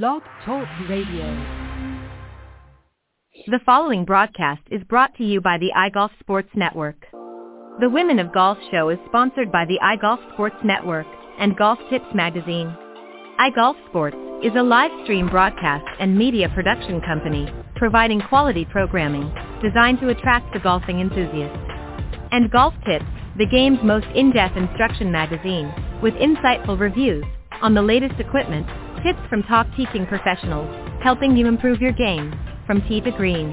Blog Talk Radio. The following broadcast is brought to you by the iGolf Sports Network. The Women of Golf show is sponsored by the iGolf Sports Network and Golf Tips Magazine. iGolf Sports is a live stream broadcast and media production company providing quality programming designed to attract the golfing enthusiast. And Golf Tips, the game's most in-depth instruction magazine, with insightful reviews on the latest equipment, tips from top teaching professionals, helping you improve your game from to green.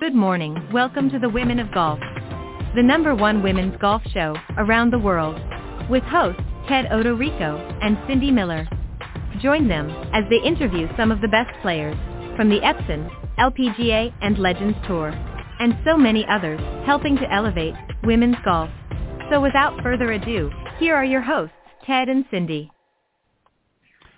Good morning. Welcome to the Women of Golf, the number one women's golf show around the world, with hosts Ted Odorico and Cindy Miller. Join them as they interview some of the best players from the Epson, LPGA, and Legends Tour, and so many others, helping to elevate women's golf. So without further ado, here are your hosts, Ted and Cindy.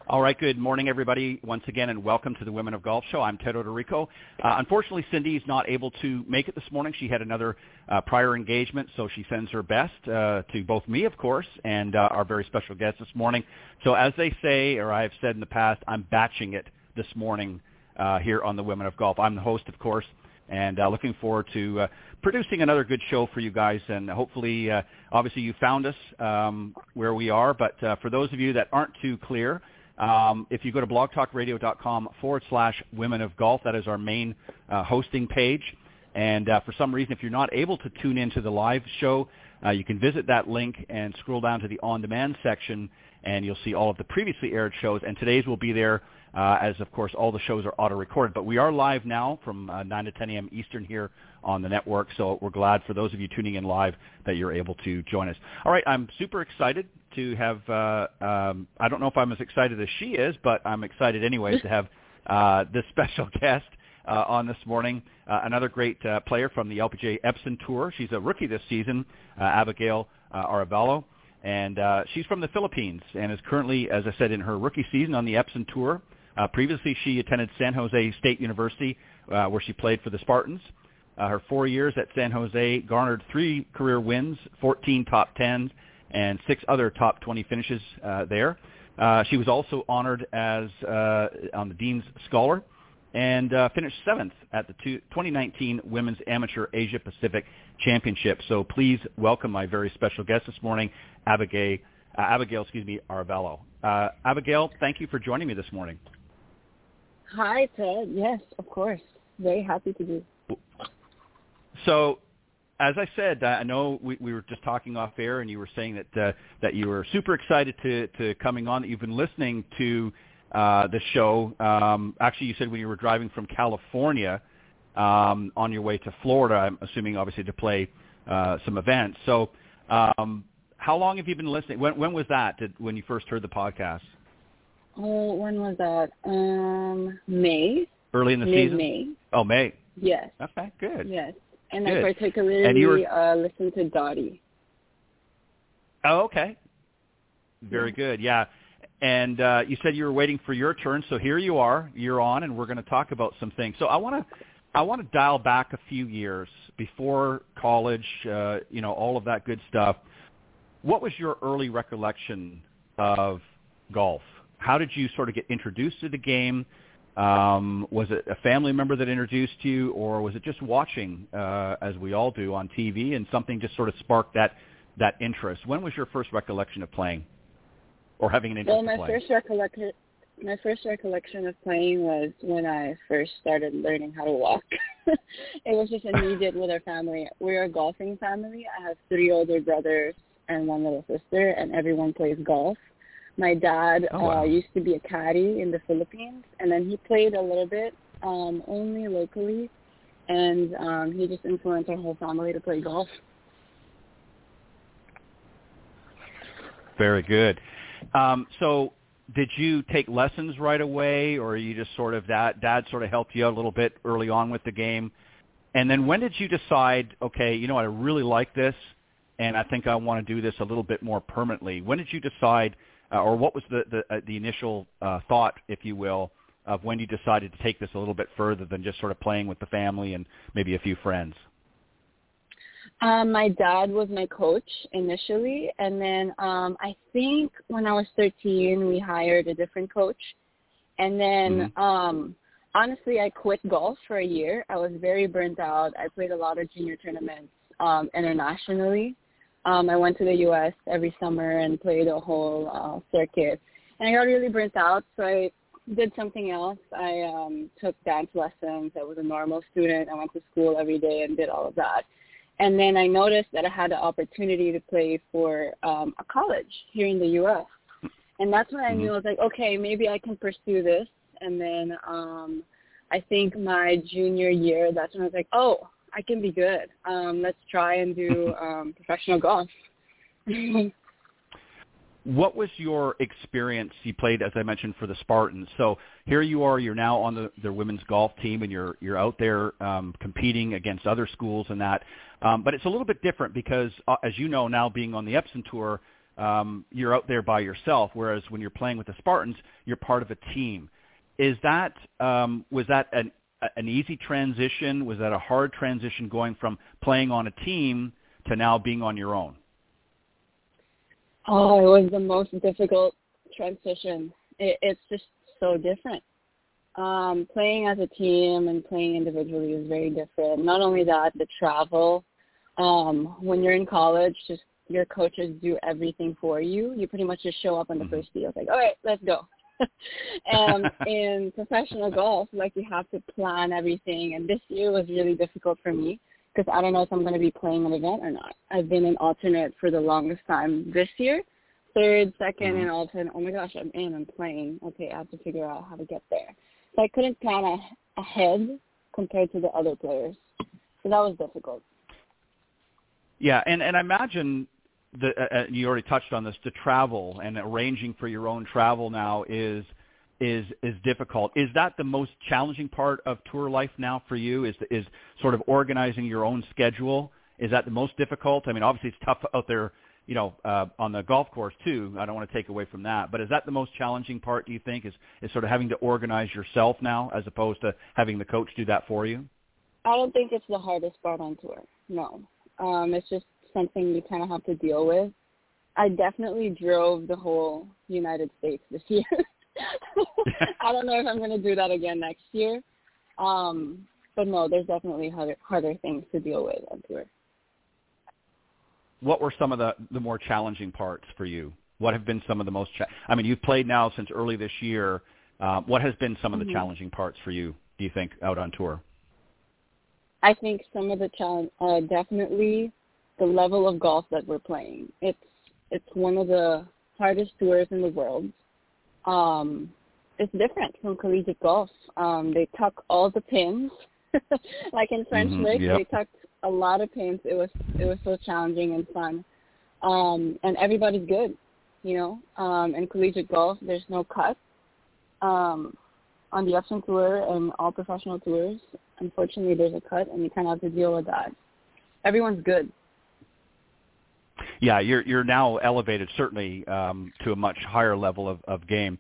All right, good morning, everybody, once again, and welcome to the Women of Golf Show. I'm Ted Odorico. Uh, unfortunately, Cindy is not able to make it this morning. She had another uh, prior engagement, so she sends her best uh, to both me, of course, and uh, our very special guest this morning. So as they say, or I have said in the past, I'm batching it this morning uh, here on the Women of Golf. I'm the host, of course, and uh, looking forward to uh, producing another good show for you guys. And hopefully, uh, obviously, you found us um, where we are. But uh, for those of you that aren't too clear, um, if you go to blogtalkradio.com forward slash women of golf, that is our main uh, hosting page. And uh, for some reason, if you're not able to tune into the live show, uh, you can visit that link and scroll down to the on-demand section, and you'll see all of the previously aired shows. And today's will be there, uh, as of course all the shows are auto-recorded. But we are live now from uh, 9 to 10 a.m. Eastern here on the network. So we're glad for those of you tuning in live that you're able to join us. All right, I'm super excited to have. Uh, um, I don't know if I'm as excited as she is, but I'm excited anyways to have uh, this special guest uh, on this morning. Uh, another great uh, player from the LPGA Epson Tour. She's a rookie this season, uh, Abegail uh, Arevalo. And uh, she's from the Philippines and is currently, as I said, in her rookie season on the Epson Tour. Uh, previously, she attended San Jose State University, uh, where she played for the Spartans. Uh, her four years at San Jose garnered three career wins, 14 top 10s, and six other top 20 finishes uh, there. Uh, she was also honored as uh, on the Dean's Scholar and uh, finished seventh at the two, 2019 Women's Amateur Asia Pacific Championship. So please welcome my very special guest this morning, Abegail, uh, Abegail, excuse me, Arevalo. Uh, Abegail, thank you for joining me this morning. Hi, Ted. Yes, of course. Very happy to be. So, as I said, I know we, we were just talking off air, and you were saying that uh, that you were super excited to to coming on. That you've been listening to uh, the show. Um, actually, you said when you were driving from California um, on your way to Florida, I'm assuming obviously to play uh, some events. So, um, how long have you been listening? When, when was that? Did, when you first heard the podcast? Oh, when was that? Um, May. Early in the Mid season. May. Oh, May. Yes. Okay, good. Yes. And Good. I particularly And you were- uh, listened to Dottie. Oh, okay. Very good. Yeah. And uh, you said you were waiting for your turn, so here you are. You're on, and we're going to talk about some things. So I want to, I want to dial back a few years before college. Uh, you know, all of that good stuff. What was your early recollection of golf? How did you sort of get introduced to the game? Um, was it a family member that introduced you, or was it just watching, uh, as we all do on TV, and something just sort of sparked that that interest? When was your first recollection of playing, or having an interest Well, my first recollection, my first recollection of playing was when I first started learning how to walk. it was just immediate with our family. We're a golfing family. I have three older brothers and one little sister, and everyone plays golf. My dad Oh, wow. uh, used to be a caddy in the Philippines, and then he played a little bit, um, only locally, and um, he just influenced our whole family to play golf. Very good. Um, so, did you take lessons right away, or you just sort of that dad sort of helped you out a little bit early on with the game? And then when did you decide, okay, you know what, I really like this, and I think I want to do this a little bit more permanently? When did you decide, uh, or what was the the, uh, the initial uh, thought, if you will, of when you decided to take this a little bit further than just sort of playing with the family and maybe a few friends? Um, my dad was my coach initially, and then um, I think when I was 13, we hired a different coach, and then Mm-hmm. um, honestly, I quit golf for a year. I was very burnt out. I played a lot of junior tournaments um, internationally. Um, I went to the U.S. every summer and played a whole uh, circuit, and I got really burnt out. So I did something else. I um, took dance lessons. I was a normal student. I went to school every day and did all of that. And then I noticed that I had the opportunity to play for um, a college here in the U.S. And that's when I knew I was like, okay, maybe I can pursue this. And then um, I think my junior year, that's when I was like, oh, I can be good. Um, let's try and do um, professional golf. What was your experience? You played, as I mentioned, for the Spartans. So here you are. You're now on the, the women's golf team, and you're you're out there um, competing against other schools and that. Um, but it's a little bit different because, uh, as you know, now being on the Epson tour, um, you're out there by yourself. Whereas when you're playing with the Spartans, you're part of a team. Is that um, was that an an easy transition? Was that a hard transition going from playing on a team to now being on your own? Oh, it was the most difficult transition. It, it's just so different. Um, playing as a team and playing individually is very different. Not only that, the travel. Um, when you're in college, just your coaches do everything for you. You pretty much just show up on the Mhm. first day. It's like, all right, let's go. um, in professional golf, like you have to plan everything. And this year was really difficult for me because I don't know if I'm going to be playing an event or not. I've been an alternate for the longest time this year. Third, 2nd Mhm. and alternate. Oh my gosh, I'm in. I'm playing. Okay, I have to figure out how to get there. So I couldn't plan a- ahead compared to the other players. So that was difficult. Yeah, and and I imagine the uh, uh, you already touched on this. The travel and arranging for your own travel now is is is difficult. Is that the most challenging part of tour life now for you? Is is sort of organizing your own schedule? Is that the most difficult? I mean, obviously it's tough out there, you know, uh, on the golf course too. I don't want to take away from that, but is that the most challenging part? Do you think is is sort of having to organize yourself now as opposed to having the coach do that for you? I don't think it's the hardest part on tour. No. Um, it's just something you kind of have to deal with. I definitely drove the whole United States this year. I don't know if I'm going to do that again next year. Um, but no, there's definitely harder, harder things to deal with on tour. what were some of the the more challenging parts for you? What have been some of the most? Cha- I mean, you've played now since early this year. Uh, what has been some of the Mhm. challenging parts for you? Do you think out on tour? I think some of the challenge, uh, definitely the level of golf that we're playing. It's it's one of the hardest tours in the world. Um, it's different from collegiate golf. Um, they tuck all the pins, like in French Mhm, Lick. yep. They tucked a lot of pins. It was it was so challenging and fun, um, and everybody's good. You know, um, in collegiate golf, there's no cut. Um, on the Epson tour and all professional tours, unfortunately, there's a cut, and you kind of have to deal with that. Everyone's good. Yeah, you're you're now elevated certainly um, to a much higher level of, of game.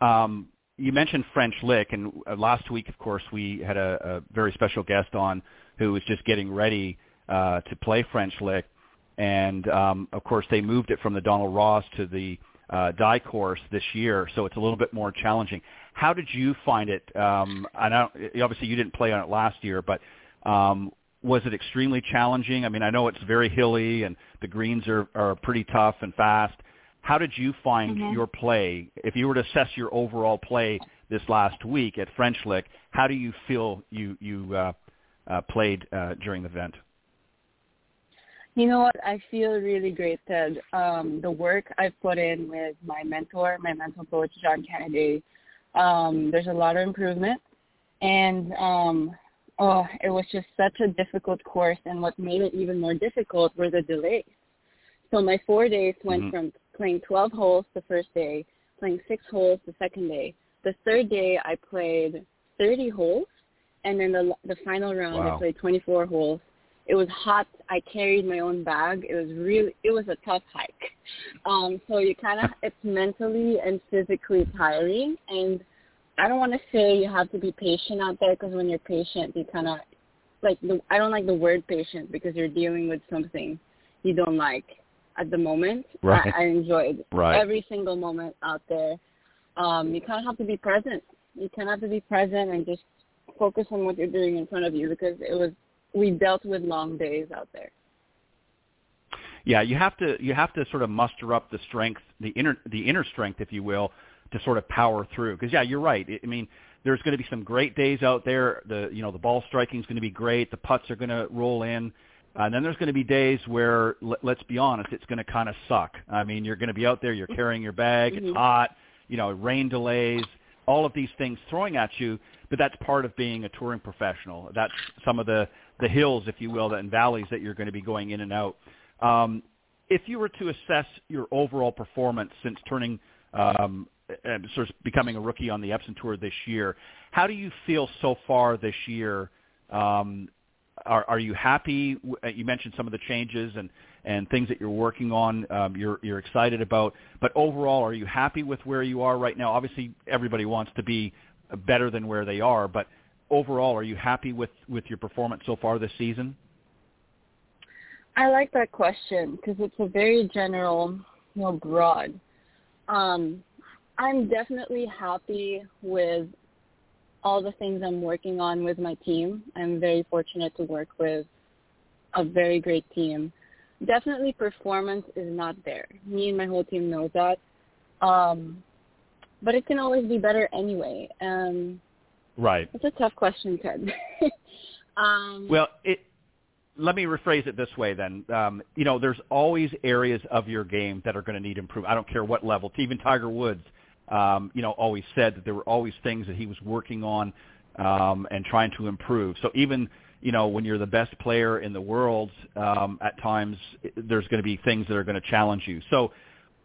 Um, you mentioned French Lick, and uh, last week, of course, we had a, a very special guest on who was just getting ready uh, to play French Lick, and um, of course, they moved it from the Donald Ross to the uh, Dye course this year, so it's a little bit more challenging. How did you find it? Um, I know obviously you didn't play on it last year, but um, was it extremely challenging? I mean, I know it's very hilly and the greens are, are pretty tough and fast. How did you find Mhm. your play? If you were to assess your overall play this last week at French Lick, how do you feel you you uh, uh, played uh, during the event? You know what? I feel really great, Ted. Um, the work I've put in with my mentor, my mental coach, John Kennedy, um, there's a lot of improvement. And um, oh, it was just such a difficult course. And what made it even more difficult were the delays. So my four days went Mhm. from playing 12 holes the first day, playing six holes the second day. The third day I played 30 holes, and then the the final round Wow. I played 24 holes. It was hot. I carried my own bag. It was really it was a tough hike. Um, so you kind of it's mentally and physically tiring, and I don't want to say you have to be patient out there because when you're patient, you kind of like the I don't like the word patient because you're dealing with something you don't like at the moment. Right. I, I enjoyed right. every single moment out there. Um, you kind of have to be present. You kind of have to be present and just focus on what you're doing in front of you because it was we dealt with long days out there. Yeah, you have to you have to sort of muster up the strength, the inner the inner strength, if you will, to sort of power through. Because yeah, you're right. I mean, there's going to be some great days out there. The you know the ball striking is going to be great. The putts are going to roll in. Uh, and then there's going to be days where, let, let's be honest, it's going to kind of suck. I mean, you're going to be out there, you're carrying your bag, mm-hmm. it's hot, you know, rain delays, all of these things throwing at you. But that's part of being a touring professional. That's some of the the hills, if you will, and valleys that you're going to be going in and out. Um, if you were to assess your overall performance since turning um, and sort of becoming a rookie on the Epson Tour this year. How do you feel so far this year? Um, are, are you happy? Uh, you mentioned some of the changes and, and things that you're working on. Um, you're, you're excited about, but overall, are you happy with where you are right now? Obviously, everybody wants to be better than where they are, but overall, are you happy with, with your performance so far this season? I like that question because it's a very general, you know, broad. Um, I'm definitely happy with all the things I'm working on with my team. I'm very fortunate to work with a very great team. Definitely performance is not there. Me and my whole team knows that. Um, but it can always be better anyway. Um, right. It's a tough question, Ted. um, well, it, let me rephrase it this way then. Um, you know, there's always areas of your game that are going to need improvement. I don't care what level. Even Tiger Woods – um, you know, always said that there were always things that he was working on um, and trying to improve. So even you know, when you're the best player in the world, um, at times there's going to be things that are going to challenge you. So,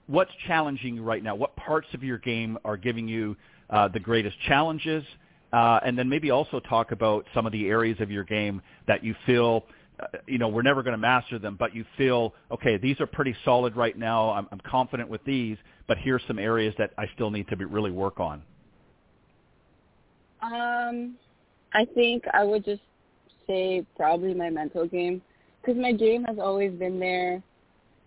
what's challenging you right now? What parts of your game are giving you uh, the greatest challenges? Uh, and then maybe also talk about some of the areas of your game that you feel, uh, you know, we're never going to master them, but you feel, okay, these are pretty solid right now. I'm, I'm confident with these but here's some areas that I still need to be, really work on? Um, I think I would just say probably my mental game because my game has always been there.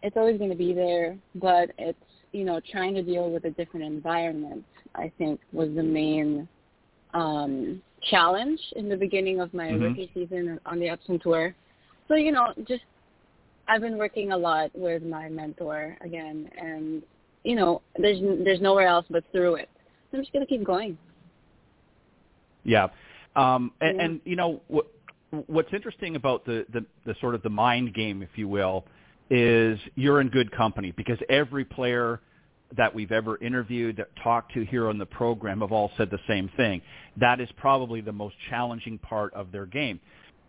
It's always going to be there, but it's you know trying to deal with a different environment. I think was the main um, challenge in the beginning of my mm-hmm. rookie season on the Epson tour. So you know, just I've been working a lot with my mentor again, and you know, there's there's nowhere else but through it. So I'm just gonna keep going. Yeah, um, and, yeah. and you know what, what's interesting about the, the the sort of the mind game, if you will, is you're in good company because every player that we've ever interviewed, that talked to here on the program, have all said the same thing. That is probably the most challenging part of their game.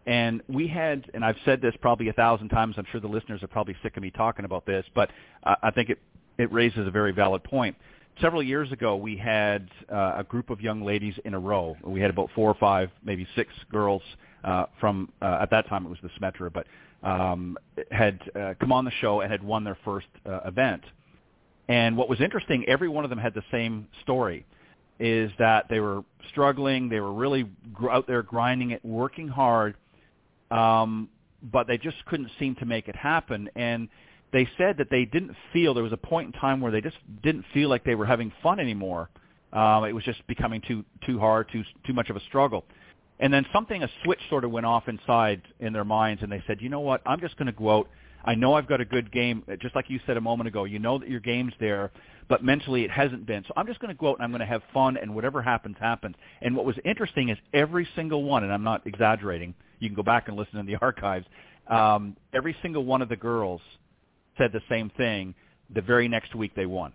And we had, and I've said this probably a thousand times. I'm sure the listeners are probably sick of me talking about this, but I think it it raises a very valid point. Several years ago, we had uh, a group of young ladies in a row. We had about four or five, maybe six girls uh, from, uh, at that time it was the Symetra, but um, had uh, come on the show and had won their first uh, event. And what was interesting, every one of them had the same story, is that they were struggling, they were really out there grinding it, working hard, um, but they just couldn't seem to make it happen. And they said that they didn't feel there was a point in time where they just didn't feel like they were having fun anymore. Um, it was just becoming too too hard, too too much of a struggle. And then something, a switch sort of went off inside in their minds, and they said, you know what, I'm just going to go out. I know I've got a good game, just like you said a moment ago. You know that your game's there, but mentally it hasn't been. So I'm just going to go out and I'm going to have fun, and whatever happens, happens. And what was interesting is every single one, and I'm not exaggerating. You can go back and listen in the archives. Um, every single one of the girls said the same thing. The very next week they won.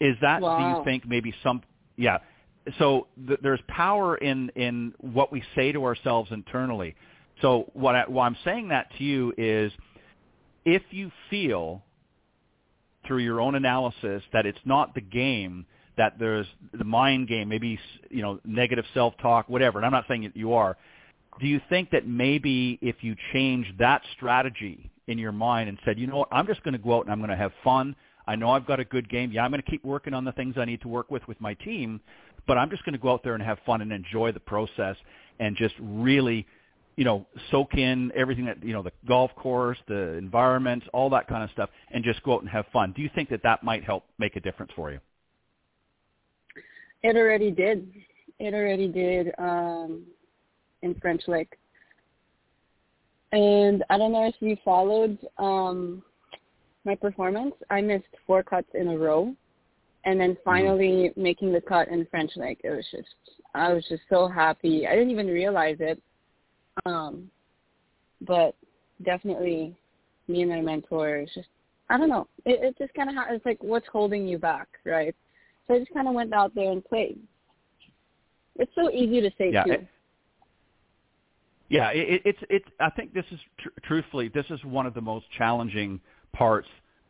Is that wow. do you think maybe some yeah? So th- there's power in in what we say to ourselves internally. So what I, why I'm saying that to you is, if you feel through your own analysis that it's not the game that there's the mind game, maybe you know negative self-talk, whatever. And I'm not saying that you are. Do you think that maybe if you change that strategy in your mind and said, you know what, I'm just going to go out and I'm going to have fun. I know I've got a good game. Yeah, I'm going to keep working on the things I need to work with with my team, but I'm just going to go out there and have fun and enjoy the process and just really you know, soak in everything that you know, the golf course, the environment, all that kind of stuff, and just go out and have fun. Do you think that that might help make a difference for you? It already did. It already did um, in French Lick. And I don't know if you followed um, my performance. I missed four cuts in a row, and then mm-hmm. finally mm-hmm. making the cut in French Lick. It was just, I was just so happy. I didn't even realize it, um, but definitely, me and my mentor is just, I don't know. It, it just kind of, ha- it's like what's holding you back, right? So I just kind of went out there and played. It's so easy to say yeah, too. It, yeah, it, it's it's. I think this is tr- truthfully, this is one of the most challenging parts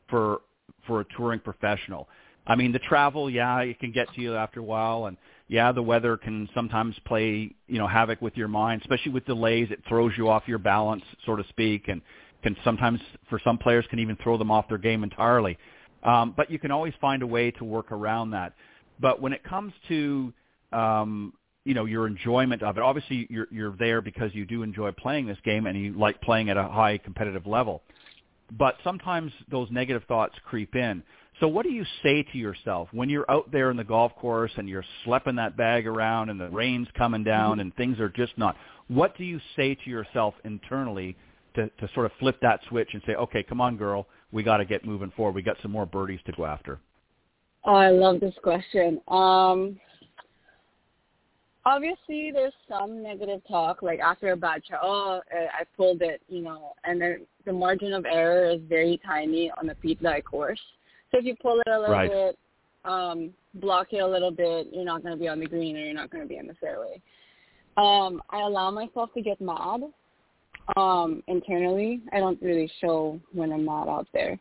for for a touring professional. I mean, the travel, yeah, it can get to you after a while, and yeah, the weather can sometimes play you know havoc with your mind, especially with delays. It throws you off your balance, so to speak, and can sometimes for some players can even throw them off their game entirely. Um, but you can always find a way to work around that. But when it comes to um, you know your enjoyment of it. Obviously, you're you're there because you do enjoy playing this game and you like playing at a high competitive level. But sometimes those negative thoughts creep in. So what do you say to yourself when you're out there in the golf course and you're schlepping that bag around and the rain's coming down and things are just not? What do you say to yourself internally to, to sort of flip that switch and say, okay, come on, girl, we got to get moving forward. We got some more birdies to go after. Oh, I love this question. Um, obviously there's some negative talk like after a bad shot oh i pulled it you know and then the margin of error is very tiny on a peat like course. So if you pull it a little right. bit um block it a little bit you're not going to be on the green or you're not going to be in the fairway. Um i allow myself to get mad um internally. I don't really show when i'm mad out there.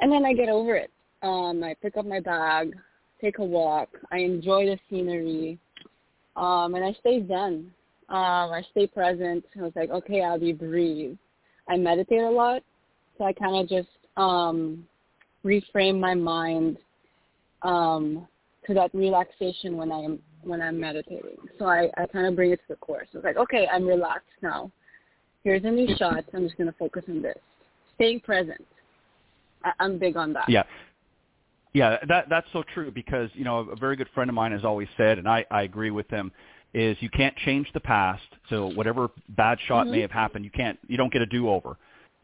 And then i get over it. Um i pick up my bag take a walk. I enjoy the scenery um, and I stay zen. Um, I stay present. I was like, okay, Abby, breathe. I meditate a lot, so I kind of just um, reframe my mind um, to that relaxation when I'm when I'm meditating. So I, I kind of bring it to the course. It's like, okay, I'm relaxed now. Here's a new shot. I'm just going to focus on this. Staying present. I, I'm big on that. Yeah. Yeah, that that's so true because you know a very good friend of mine has always said, and I I agree with him, is you can't change the past. So whatever bad shot mm-hmm. may have happened, you can't you don't get a do over.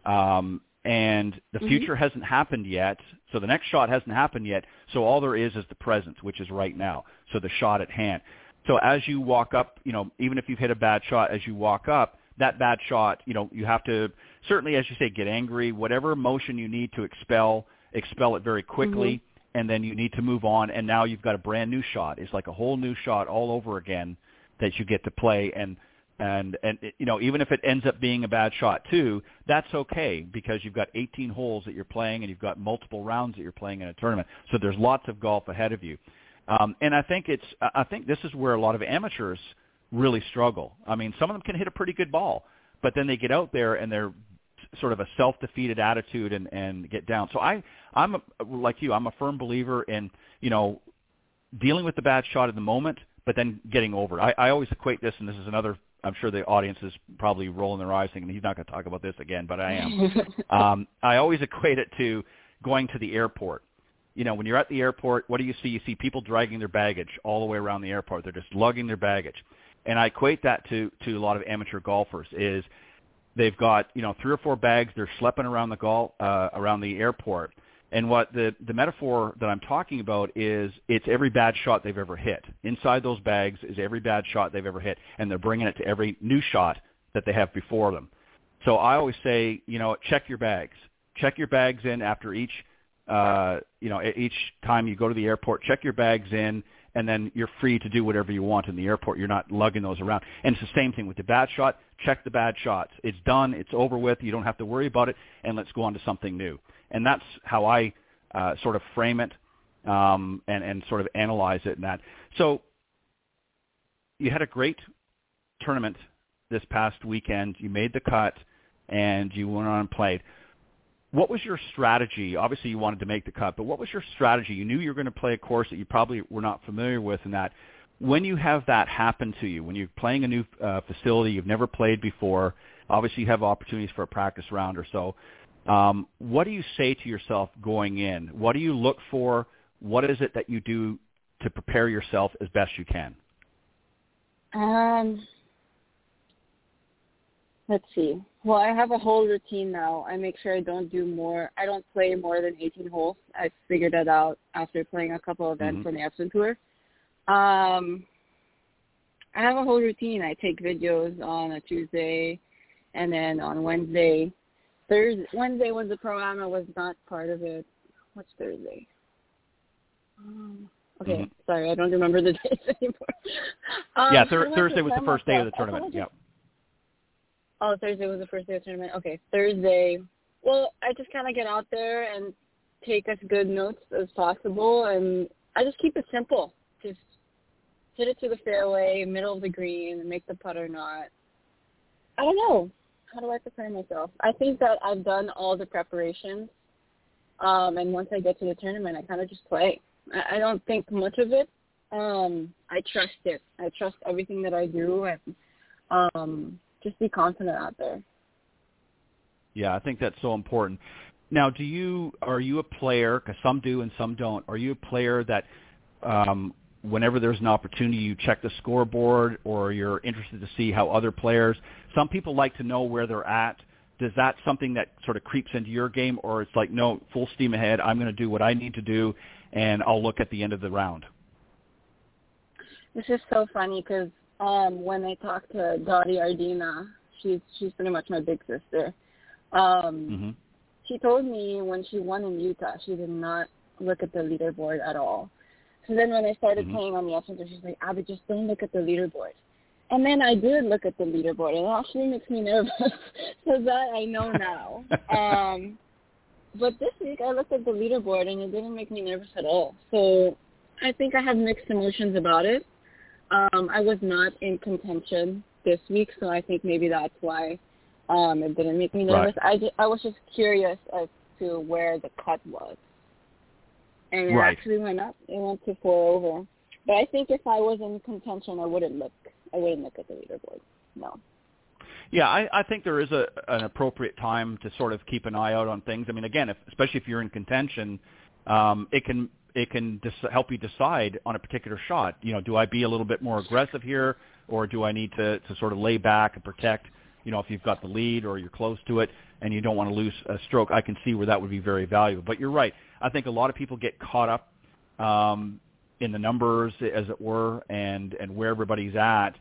Um, and the mm-hmm. future hasn't happened yet, so the next shot hasn't happened yet. So all there is is the present, which is right now. So the shot at hand. So as you walk up, you know, even if you've hit a bad shot, as you walk up, that bad shot, you know, you have to certainly, as you say, get angry, whatever emotion you need to expel, expel it very quickly. Mm-hmm and then you need to move on and now you've got a brand new shot. It's like a whole new shot all over again that you get to play and and and you know even if it ends up being a bad shot too that's okay because you've got 18 holes that you're playing and you've got multiple rounds that you're playing in a tournament. So there's lots of golf ahead of you. Um and i think it's i think this is where a lot of amateurs really struggle. I mean some of them can hit a pretty good ball but then they get out there and they're sort of a self-defeated attitude and and get down. So I I'm a, like you. I'm a firm believer in you know dealing with the bad shot in the moment, but then getting over it. I, I always equate this, and this is another. I'm sure the audience is probably rolling their eyes thinking he's not going to talk about this again, but I am. um, I always equate it to going to the airport. You know, when you're at the airport, what do you see? You see people dragging their baggage all the way around the airport. They're just lugging their baggage. And I equate that to to a lot of amateur golfers is They've got you know three or four bags. They're schlepping around the golf uh, around the airport. And what the the metaphor that I'm talking about is it's every bad shot they've ever hit. Inside those bags is every bad shot they've ever hit, and they're bringing it to every new shot that they have before them. So I always say, you know, check your bags. Check your bags in after each, uh, you know, each time you go to the airport. Check your bags in and then you're free to do whatever you want in the airport. You're not lugging those around. And it's the same thing with the bad shot. Check the bad shots. It's done. It's over with. You don't have to worry about it, and let's go on to something new. And that's how I uh, sort of frame it um, and, and sort of analyze it. And that. So you had a great tournament this past weekend. You made the cut, and you went on and played what was your strategy? Obviously, you wanted to make the cut, but what was your strategy? You knew you were going to play a course that you probably were not familiar with, and that. when you have that happen to you, when you're playing a new uh, facility you've never played before, obviously you have opportunities for a practice round or so. Um, what do you say to yourself going in? What do you look for? What is it that you do to prepare yourself as best you can? Um, let's see. Well, I have a whole routine now. I make sure I don't do more. I don't play more than 18 holes. I figured that out after playing a couple of events mm-hmm. on the Epson Tour. Um, I have a whole routine. I take videos on a Tuesday, and then on Wednesday, Thursday. Wednesday was the program. I was not part of it. What's Thursday? Um, okay, mm-hmm. sorry, I don't remember the dates anymore. Um, yeah, thir- Thursday was the first day of the tournament. Yep. Oh, Thursday was the first day of tournament. Okay, Thursday. Well, I just kind of get out there and take as good notes as possible, and I just keep it simple. Just hit it to the fairway, middle of the green, make the putt or not. I don't know. How do I prepare myself? I think that I've done all the preparations, um, and once I get to the tournament, I kind of just play. I, I don't think much of it. Um, I trust it. I trust everything that I do, and um, just be confident out there. Yeah, I think that's so important. Now, do you are you a player? Because some do and some don't. Are you a player that um, whenever there's an opportunity, you check the scoreboard, or you're interested to see how other players? Some people like to know where they're at. Does that something that sort of creeps into your game, or it's like no, full steam ahead? I'm going to do what I need to do, and I'll look at the end of the round. This is so funny because um, when I talked to Dottie Ardina, she's she's pretty much my big sister. Um, mm-hmm. She told me when she won in Utah, she did not look at the leaderboard at all. So then when I started mm-hmm. playing on the Epson, she's like, Abby, just don't look at the leaderboard. And then I did look at the leaderboard, and it actually makes me nervous. so that I know now. um, but this week I looked at the leaderboard, and it didn't make me nervous at all. So I think I have mixed emotions about it. Um, I was not in contention this week, so I think maybe that's why um, it didn't make me nervous. Right. I, just, I was just curious as to where the cut was. And it right. actually went up. It went to four over. But I think if I was in contention, I wouldn't look. I wouldn't look at the leaderboard. No. Yeah, I, I think there is a an appropriate time to sort of keep an eye out on things. I mean, again, if, especially if you're in contention, um, it can it can dis- help you decide on a particular shot. You know, do I be a little bit more aggressive here, or do I need to, to sort of lay back and protect? You know, if you've got the lead or you're close to it and you don't want to lose a stroke, I can see where that would be very valuable. But you're right. I think a lot of people get caught up um, in the numbers, as it were, and and where everybody's at.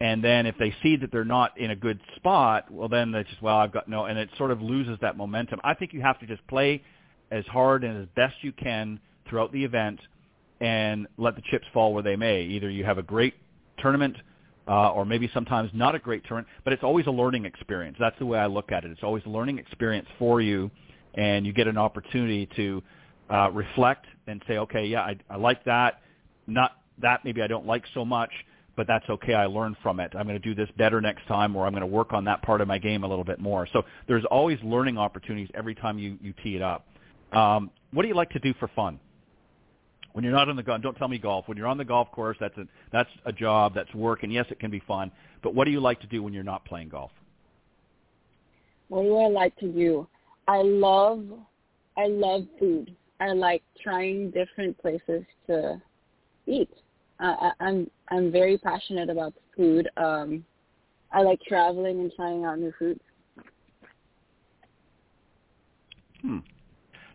And then if they see that they're not in a good spot, well, then they just well, I've got no, and it sort of loses that momentum. I think you have to just play as hard and as best you can throughout the event and let the chips fall where they may. Either you have a great tournament uh, or maybe sometimes not a great tournament, but it's always a learning experience. That's the way I look at it. It's always a learning experience for you, and you get an opportunity to uh, reflect and say, okay, yeah, I, I like that. Not that maybe I don't like so much, but that's okay. I learned from it. I'm going to do this better next time, or I'm going to work on that part of my game a little bit more. So there's always learning opportunities every time you, you tee it up. Um, what do you like to do for fun? When you're not on the golf, don't tell me golf. When you're on the golf course, that's a that's a job, that's work, and yes, it can be fun. But what do you like to do when you're not playing golf? What do I like to do? I love I love food. I like trying different places to eat. I, I'm I'm very passionate about food. Um, I like traveling and trying out new foods. Hmm.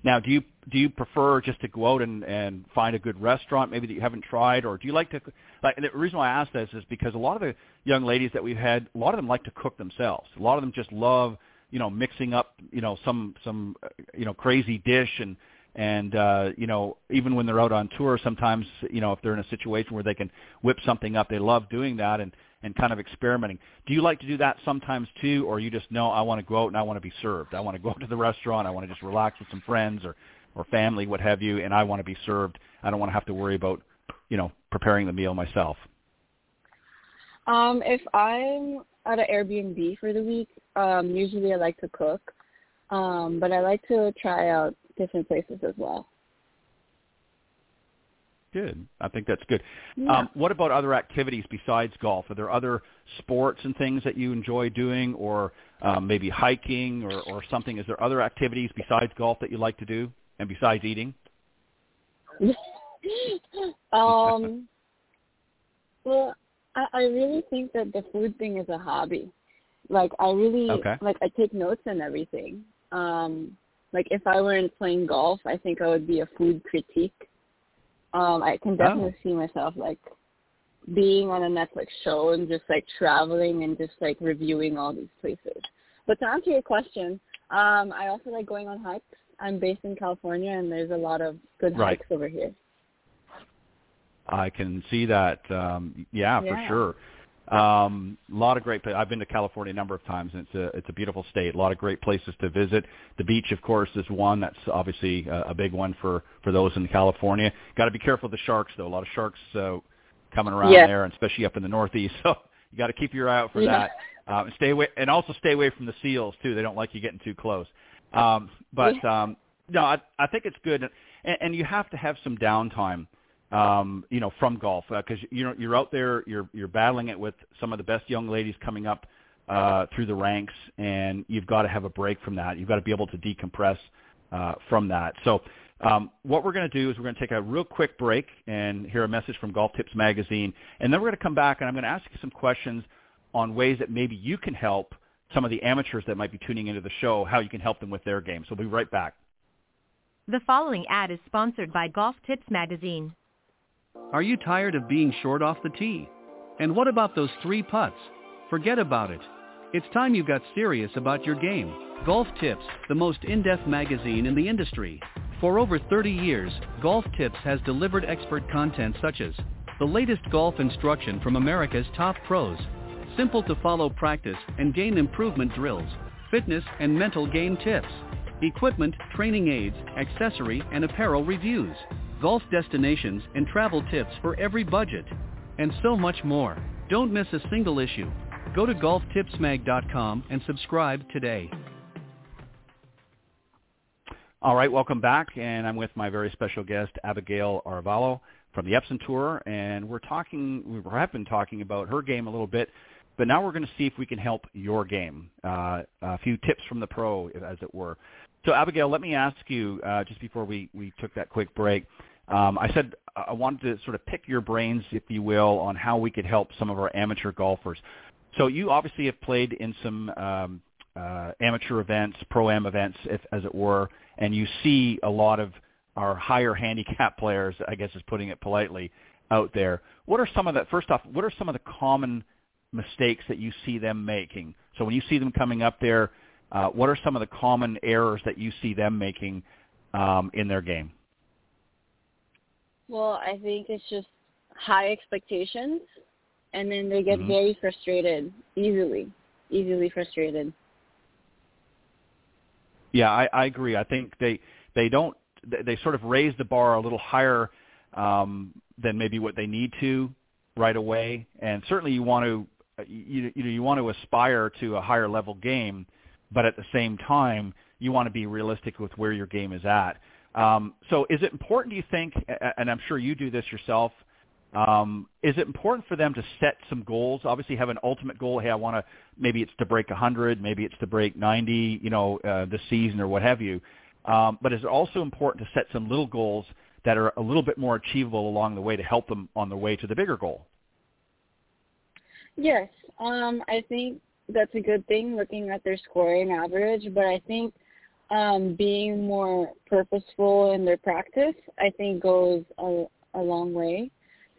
Now, do you do you prefer just to go out and, and find a good restaurant maybe that you haven't tried, or do you like to? Like the reason why I ask this is because a lot of the young ladies that we've had, a lot of them like to cook themselves. A lot of them just love you know mixing up you know some some you know crazy dish and and uh you know even when they're out on tour sometimes you know if they're in a situation where they can whip something up they love doing that and and kind of experimenting. Do you like to do that sometimes too, or you just know I want to go out and I want to be served? I want to go to the restaurant. I want to just relax with some friends or or family, what have you, and I want to be served. I don't want to have to worry about you know preparing the meal myself. Um, if I'm at an Airbnb for the week, um, usually I like to cook, um, but I like to try out different places as well. Good. I think that's good. Yeah. Um, what about other activities besides golf? Are there other sports and things that you enjoy doing, or um, maybe hiking or, or something? Is there other activities besides golf that you like to do, and besides eating? um, well, I, I really think that the food thing is a hobby. Like I really Okay. like I take notes and everything. Um, like if I weren't playing golf, I think I would be a food critique. Um, I can definitely see myself like being on a Netflix show and just like traveling and just like reviewing all these places. But to answer your question, um, I also like going on hikes. I'm based in California and there's a lot of good Right. hikes over here. I can see that. Um, yeah, for sure. Um, a lot of great. I've been to California a number of times, and it's a it's a beautiful state. A lot of great places to visit. The beach, of course, is one. That's obviously a, a big one for for those in California. Got to be careful of the sharks, though. A lot of sharks uh, coming around Yeah. there, and especially up in the Northeast. So you got to keep your eye out for Yeah. that. Um, and stay away, and also stay away from the seals too. They don't like you getting too close. Um, but um, no, I, I think it's good, and, and you have to have some downtime um, you know, from golf because you know you're out there, you're you're battling it with some of the best young ladies coming up uh, through the ranks, and you've got to have a break from that. You've got to be able to decompress uh, from that. So. Um, what we're going to do is we're going to take a real quick break and hear a message from Golf Tips Magazine, and then we're going to come back and I'm going to ask you some questions on ways that maybe you can help some of the amateurs that might be tuning into the show, how you can help them with their game. So we'll be right back. The following ad is sponsored by Golf Tips Magazine. Are you tired of being short off the tee? And what about those three putts? Forget about it. It's time you got serious about your game. Golf Tips, the most in-depth magazine in the industry. For over 30 years, Golf Tips has delivered expert content such as the latest golf instruction from America's top pros, simple to follow practice and game improvement drills, fitness and mental game tips, equipment, training aids, accessory and apparel reviews, golf destinations and travel tips for every budget, and so much more. Don't miss a single issue. Go to golftipsmag.com and subscribe today. All right, welcome back, and I'm with my very special guest, Abegail Arevalo from the Epson Tour, and we're talking, we have been talking about her game a little bit, but now we're going to see if we can help your game. Uh, a few tips from the pro, as it were. So, Abegail, let me ask you, uh, just before we, we took that quick break, um, I said I wanted to sort of pick your brains, if you will, on how we could help some of our amateur golfers. So you obviously have played in some um, uh, amateur events, pro-am events, if, as it were, and you see a lot of our higher handicap players, I guess is putting it politely, out there. What are some of the, first off, what are some of the common mistakes that you see them making? So when you see them coming up there, uh, what are some of the common errors that you see them making um, in their game? Well, I think it's just high expectations, and then they get Mhm. very frustrated easily, easily frustrated. Yeah, I, I agree. I think they they don't they, they sort of raise the bar a little higher um, than maybe what they need to right away, and certainly you want to you you know you want to aspire to a higher level game, but at the same time you want to be realistic with where your game is at. Um, so, is it important? Do you think? And I'm sure you do this yourself. Um, is it important for them to set some goals? Obviously, have an ultimate goal. Hey, I want to. Maybe it's to break 100. Maybe it's to break 90. You know, uh, this season or what have you. Um, but is it also important to set some little goals that are a little bit more achievable along the way to help them on the way to the bigger goal? Yes, um, I think that's a good thing looking at their scoring average, but I think um, being more purposeful in their practice, I think goes a, a long way.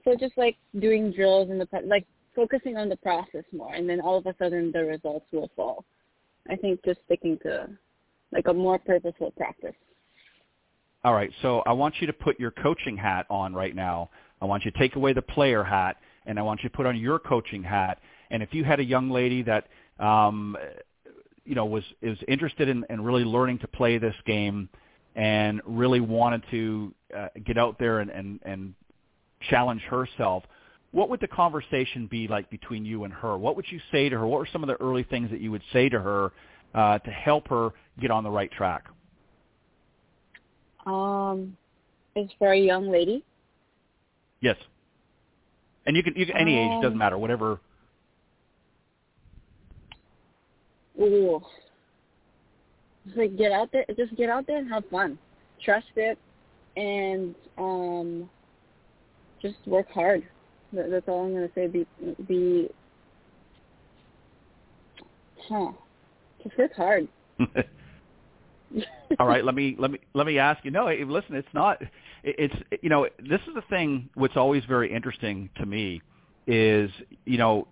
So just like doing drills in the like focusing on the process more, and then all of a sudden the results will fall. I think just sticking to like a more purposeful practice. All right, so I want you to put your coaching hat on right now. I want you to take away the player hat, and I want you to put on your coaching hat. And if you had a young lady that um, you know was is interested in, in really learning to play this game and really wanted to uh, get out there and, and, and challenge herself, what would the conversation be like between you and her? What would you say to her? What were some of the early things that you would say to her uh, to help her get on the right track? Um, is for a young lady. Yes. And you can, you can any Um, age doesn't matter, whatever. Ooh. Just like get out there, just get out there and have fun. Trust it, and um, just work hard. That's all I'm gonna say. Be be. Huh. Just work hard. All right, let me let me let me ask you. No, listen, it's not. It's you know this is the thing. What's always very interesting to me is you know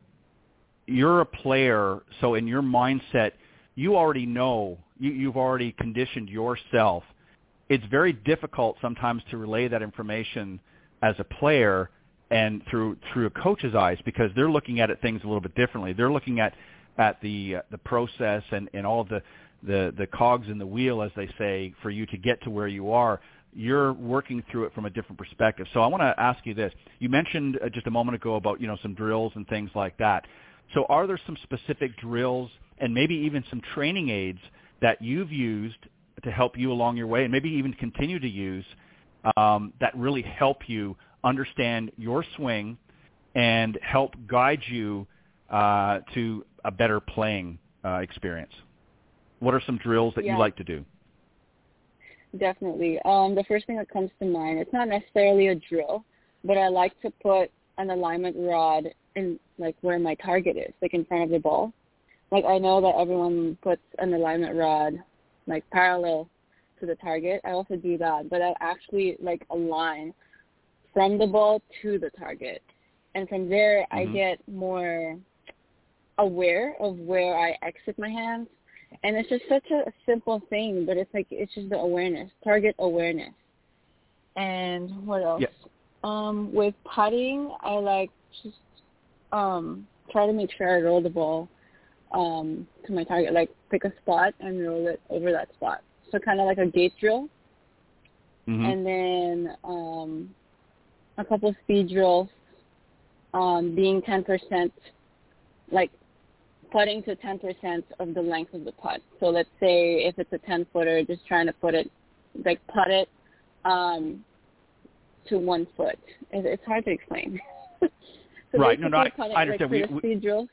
you're a player, so in your mindset, you already know you, you've already conditioned yourself. It's very difficult sometimes to relay that information as a player and through through a coach's eyes because they're looking at it things a little bit differently. They're looking at at the uh, the process and and all the the the cogs in the wheel, as they say, for you to get to where you are. You're working through it from a different perspective. So I want to ask you this: You mentioned uh, just a moment ago about you know some drills and things like that. So are there some specific drills and maybe even some training aids that you've used to help you along your way, and maybe even continue to use um, that really help you understand your swing and help guide you uh, to a better playing uh, experience? What are some drills that Yeah. you like to do? Definitely. Um, the first thing that comes to mind, it's not necessarily a drill, but I like to put an alignment rod in like where my target is, like in front of the ball. Like I know that everyone puts an alignment rod like parallel to the target. I also do that, but I actually like align from the ball to the target. And from there I Mhm. get more aware of where I exit my hands and it's just such a simple thing, but it's like it's just the awareness, target awareness. And what else? Yeah. Um, with putting, I like just um try to make sure I roll the ball um to my target, like pick a spot and roll it over that spot. So kind of like a gate drill, Mhm. and then um a couple of speed drills, um, being ten percent, like putting to 10% of the length of the putt. So let's say if it's a 10 footer, just trying to put it, like putt it um, to one foot. It, it's hard to explain. so Right. No, no, I- I understand. Like, We- we-.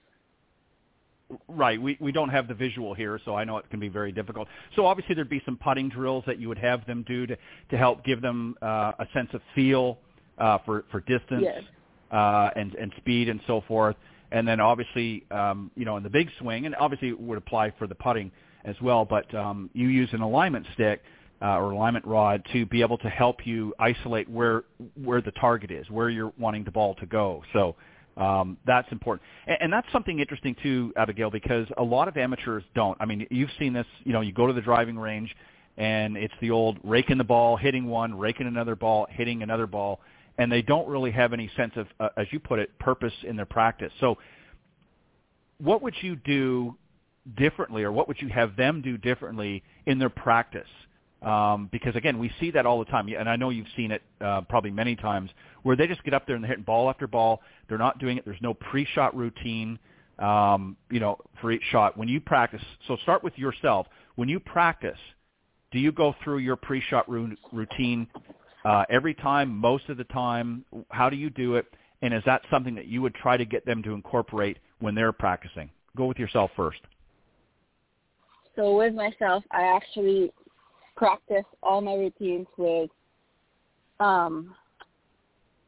Right. We we don't have the visual here, so I know it can be very difficult. So obviously there'd be some putting drills that you would have them do to to help give them uh, a sense of feel uh, for for distance Yes. uh, and and speed and so forth. And then obviously, um, you know, in the big swing, and obviously it would apply for the putting as well. But um, you use an alignment stick uh, or alignment rod to be able to help you isolate where where the target is, where you're wanting the ball to go. So um, that's important, and, and that's something interesting too, Abegail, because a lot of amateurs don't. I mean, you've seen this. You know, you go to the driving range, and it's the old raking the ball, hitting one, raking another ball, hitting another ball, and they don't really have any sense of, uh, as you put it, purpose in their practice. So, what would you do differently, or what would you have them do differently in their practice? Um, because again, we see that all the time, and I know you've seen it uh, probably many times, where they just get up there and they're hitting ball after ball. They're not doing it. There's no pre-shot routine, um, you know, for each shot. When you practice, so start with yourself. When you practice, do you go through your pre-shot routine uh, every time, most of the time? How do you do it? And is that something that you would try to get them to incorporate when they're practicing? Go with yourself first. So with myself, I actually practice all my routines with um,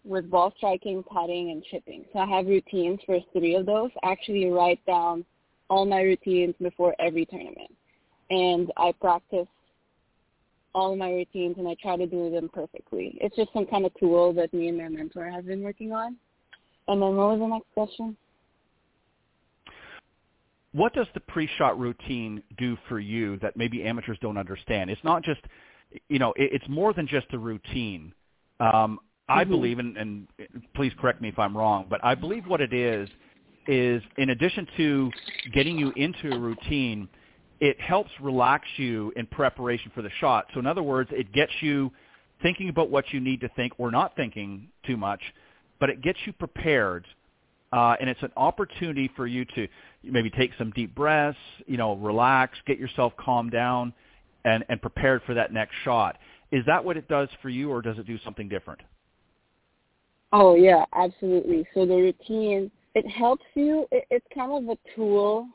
with ball striking, putting, and chipping. So I have routines for three of those. I actually write down all my routines before every tournament, and I practice all of my routines and I try to do them perfectly. It's just some kind of tool that me and my mentor have been working on. And then what was the next question? what does the pre-shot routine do for you that maybe amateurs don't understand? It's not just, you know, it, it's more than just a routine. Um, I Mhm. believe, and, and please correct me if I'm wrong, but I believe what it is is in addition to getting you into a routine, it helps relax you in preparation for the shot. So in other words, it gets you thinking about what you need to think or not thinking too much, but it gets you prepared uh, and it's an opportunity for you to maybe take some deep breaths, you know, relax, get yourself calmed down, and, and prepared for that next shot. Is that what it does for you, or does it do something different? Oh yeah, absolutely. So the routine it helps you. It, it's kind of a tool.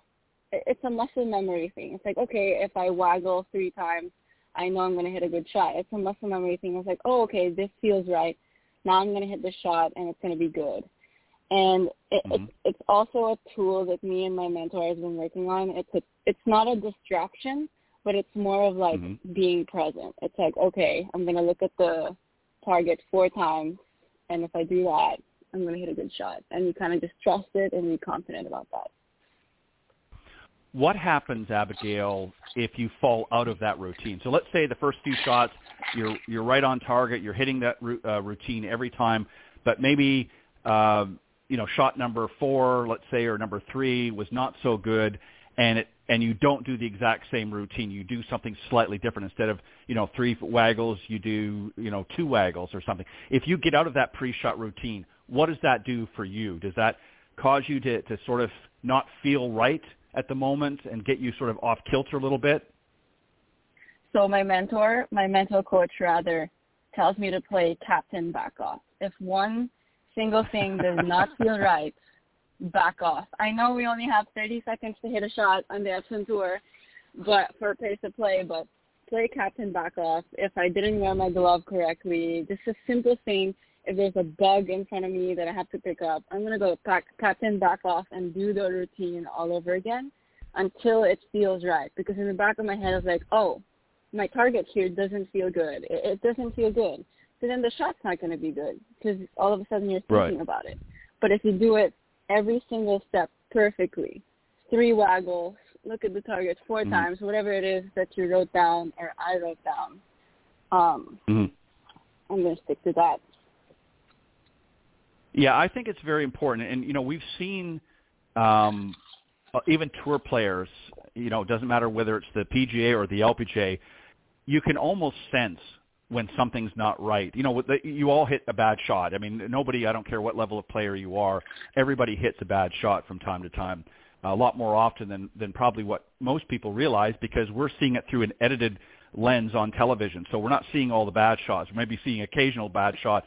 It, it's a muscle memory thing. It's like okay, if I waggle three times, I know I'm going to hit a good shot. It's a muscle memory thing. It's like oh okay, this feels right. Now I'm going to hit the shot and it's going to be good. And it, Mhm. it's it's also a tool that me and my mentor has been working on. It's a, it's not a distraction, but it's more of like Mhm. being present. It's like okay, I'm going to look at the target four times, and if I do that, I'm going to hit a good shot. And you kind of just trust it and be confident about that. What happens, Abegail, if you fall out of that routine? So let's say the first few shots, you're you're right on target, you're hitting that uh, routine every time, but maybe um, you know shot number four, let's say, or number three was not so good, and it and you don't do the exact same routine. You do something slightly different. Instead of you know three waggles, you do you know two waggles or something. If you get out of that pre-shot routine, what does that do for you? Does that cause you to to sort of not feel right at the moment and get you sort of off kilter a little bit? So my mentor, my mental coach rather, tells me to play captain back off. If one single thing does not feel right, back off. I know we only have 30 seconds to hit a shot on the Epson Tour, but for a pace of play, but play captain back off. If I didn't wear my glove correctly, just a simple thing. If there's a bug in front of me that I have to pick up, I'm gonna go pack, captain back off and do the routine all over again until it feels right. Because in the back of my head, I was like, oh, my target here doesn't feel good. It, it doesn't feel good. So then the shot's not going to be good because all of a sudden you're thinking Right. about it. But if you do it every single step perfectly, three waggles, look at the target 4 Mhm. times, whatever it is that you wrote down or I wrote down, um, Mm-hmm. I'm going to stick to that. Yeah, I think it's very important, and you know we've seen um, uh, even tour players. You know, it doesn't matter whether it's the PGA or the LPGA. You can almost sense when something's not right. You know, you all hit a bad shot. I mean, nobody. I don't care what level of player you are. Everybody hits a bad shot from time to time. A lot more often than than probably what most people realize because we're seeing it through an edited lens on television. So we're not seeing all the bad shots. We may be seeing occasional bad shot,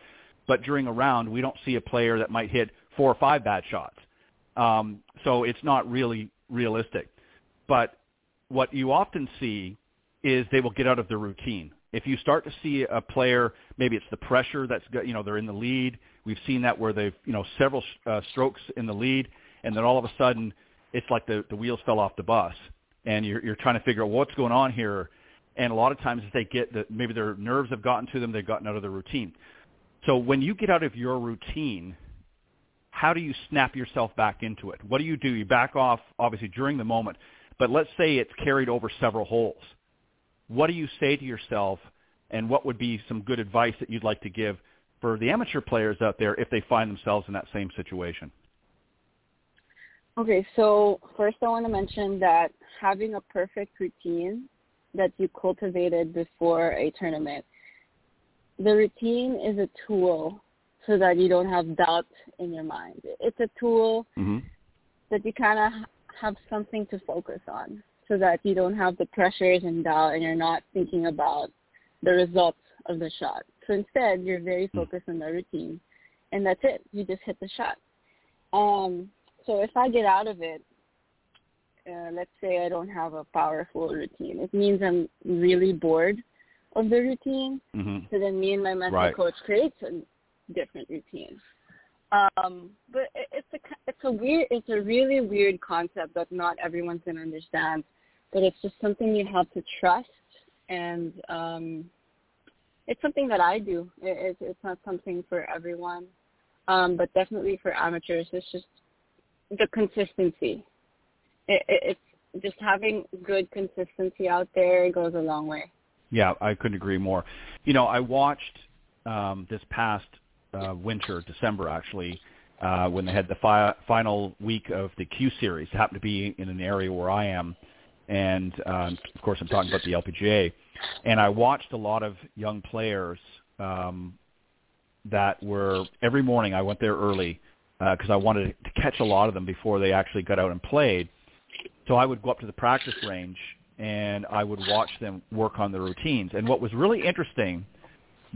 but during a round, we don't see a player that might hit four or five bad shots. Um, so it's not really realistic. But what you often see is they will get out of the routine. If you start to see a player, maybe it's the pressure that's you know they're in the lead. We've seen that where they've you know several uh, strokes in the lead, and then all of a sudden it's like the the wheels fell off the bus, and you're you're trying to figure out what's going on here. And a lot of times, they get that, maybe their nerves have gotten to them, they've gotten out of the routine. So when you get out of your routine, how do you snap yourself back into it? What do you do? You back off, obviously, during the moment. But let's say it's carried over several holes. What do you say to yourself, and what would be some good advice that you'd like to give for the amateur players out there if they find themselves in that same situation? Okay, so first I want to mention that having a perfect routine that you cultivated before a tournament, the routine is a tool so that you don't have doubt in your mind. It's a tool Mm-hmm. that you kind of have something to focus on so that you don't have the pressures and doubt and you're not thinking about the results of the shot. So instead, you're very focused on the routine and that's it. You just hit the shot. Um, so if I get out of it, uh, let's say I don't have a powerful routine, it means I'm really bored of the routine. Mm-hmm. So then me and my mental Right. coach creates a different routine. Um, but it, it's a it's a weird it's a really weird concept that not everyone's gonna understand. But it's just something you have to trust, and um, it's something that I do. It, it's it's not something for everyone, um, but definitely for amateurs, it's just the consistency. It, it, it's just having good consistency out there goes a long way. Yeah, I couldn't agree more. You know, I watched um, this past uh, winter, December actually, uh, when they had the fi- final week of the Q Series. It happened to be in an area where I am, and um, of course I'm talking about the LPGA. And I watched a lot of young players um, that were every morning. I went there early because I wanted to catch a lot of them before they actually got out and played. So I would go up to the practice range and I would watch them work on their routines. And what was really interesting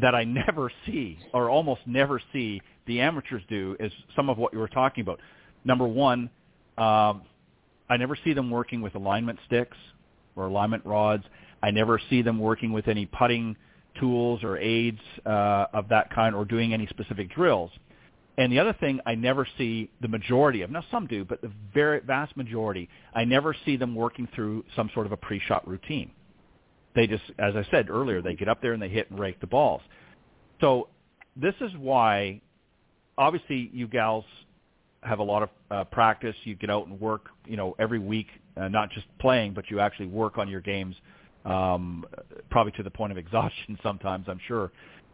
that I never see or almost never see the amateurs do is some of what you were talking about. Number one, um, I never see them working with alignment sticks or alignment rods. I never see them working with any putting tools or aids uh, of that kind or doing any specific drills. And the other thing, I never see the majority of, now some do, but the very vast majority, I never see them working through some sort of a pre-shot routine. They just, as I said earlier, they get up there and they hit and rake the balls. So this is why, obviously, you gals have a lot of uh, practice. You get out and work, you know, every week, uh, not just playing, but you actually work on your games, um, probably to the point of exhaustion sometimes, I'm sure.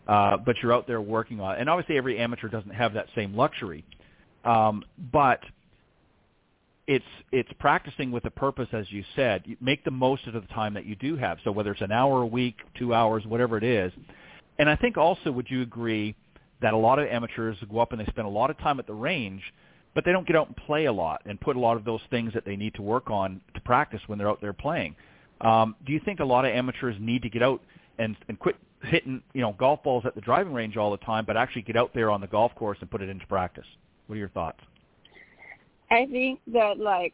Uh, but you're out there working on it. And obviously every amateur doesn't have that same luxury. Um, but it's it's practicing with a purpose, as you said. Make the most of the time that you do have. So whether it's an hour a week, two hours, whatever it is. And I think also, would you agree that a lot of amateurs go up and they spend a lot of time at the range, but they don't get out and play a lot and put a lot of those things that they need to work on to practice when they're out there playing. Um, do you think a lot of amateurs need to get out and, and quit hitting you know golf balls at the driving range all the time, but actually get out there on the golf course and put it into practice. What are your thoughts? I think that like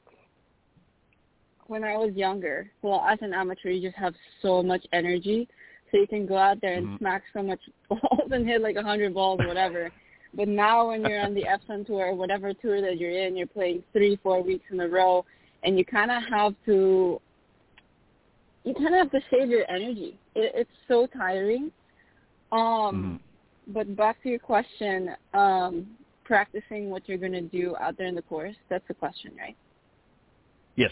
when I was younger, well, as an amateur, you just have so much energy, so you can go out there and mm-hmm. smack so much balls and hit like a hundred balls or whatever. but now when you're on the Epson tour or whatever tour that you're in, you're playing three, four weeks in a row, and you kind of have to you kind of have to save your energy. It, it's so tiring. Um, mm-hmm. But back to your question, um, practicing what you're going to do out there in the course, that's the question, right? Yes.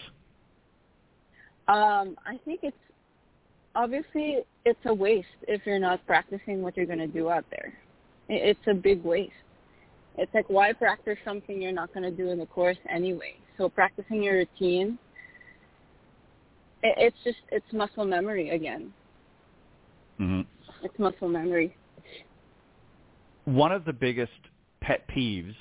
Um, I think it's obviously it's a waste if you're not practicing what you're going to do out there. It's a big waste. It's like why practice something you're not going to do in the course anyway? So practicing your routine it's just it's muscle memory again. Mm-hmm. It's muscle memory. One of the biggest pet peeves,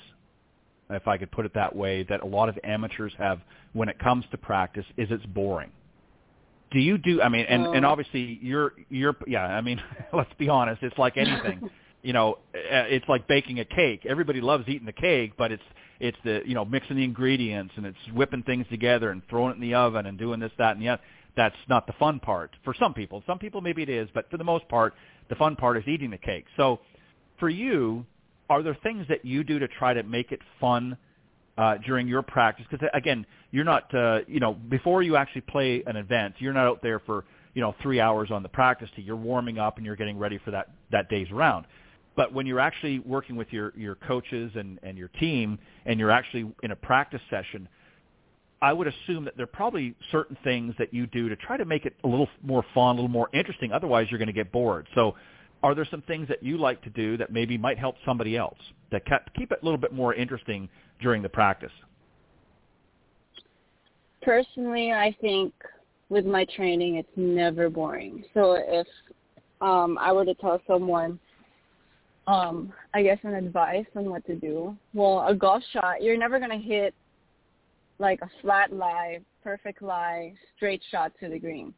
if I could put it that way, that a lot of amateurs have when it comes to practice is it's boring. Do you do? I mean, and and oh. obviously you're you're yeah. I mean, let's be honest. It's like anything. you know, uh, it's like baking a cake. Everybody loves eating the cake, but it's it's the you know mixing the ingredients and it's whipping things together and throwing it in the oven and doing this, that, and the other. That's not the fun part for some people. Some people maybe it is, but for the most part, the fun part is eating the cake. So, for you, are there things that you do to try to make it fun uh, during your practice? Because again, you're not uh, you know before you actually play an event, you're not out there for you know three hours on the practice tee. You're warming up and you're getting ready for that that day's round. But when you're actually working with your, your coaches and, and your team and you're actually in a practice session, I would assume that there are probably certain things that you do to try to make it a little more fun, a little more interesting. Otherwise, you're going to get bored. So are there some things that you like to do that maybe might help somebody else that keep it a little bit more interesting during the practice? Personally, I think with my training, it's never boring. So if um, I were to tell someone um, I guess an advice on what to do. Well, a golf shot, you're never gonna hit like a flat lie, perfect lie, straight shot to the green.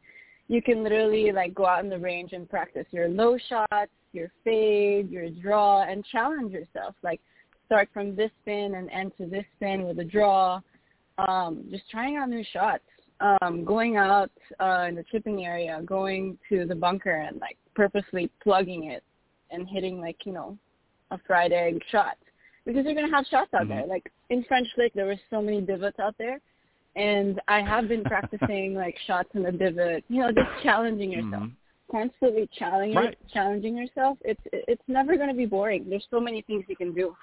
You can literally like go out in the range and practice your low shots, your fade, your draw, and challenge yourself. Like start from this spin and end to this spin with a draw. Um, just trying out new shots. Um, going out uh, in the chipping area, going to the bunker and like purposely plugging it and hitting like you know a fried egg shot because you're gonna have shots out mm-hmm. there. Like in French Lick, there were so many divots out there, and I have been practicing like shots in the divot. You know, just challenging yourself, mm-hmm. constantly challenging right. challenging yourself. It's it's never gonna be boring. There's so many things you can do,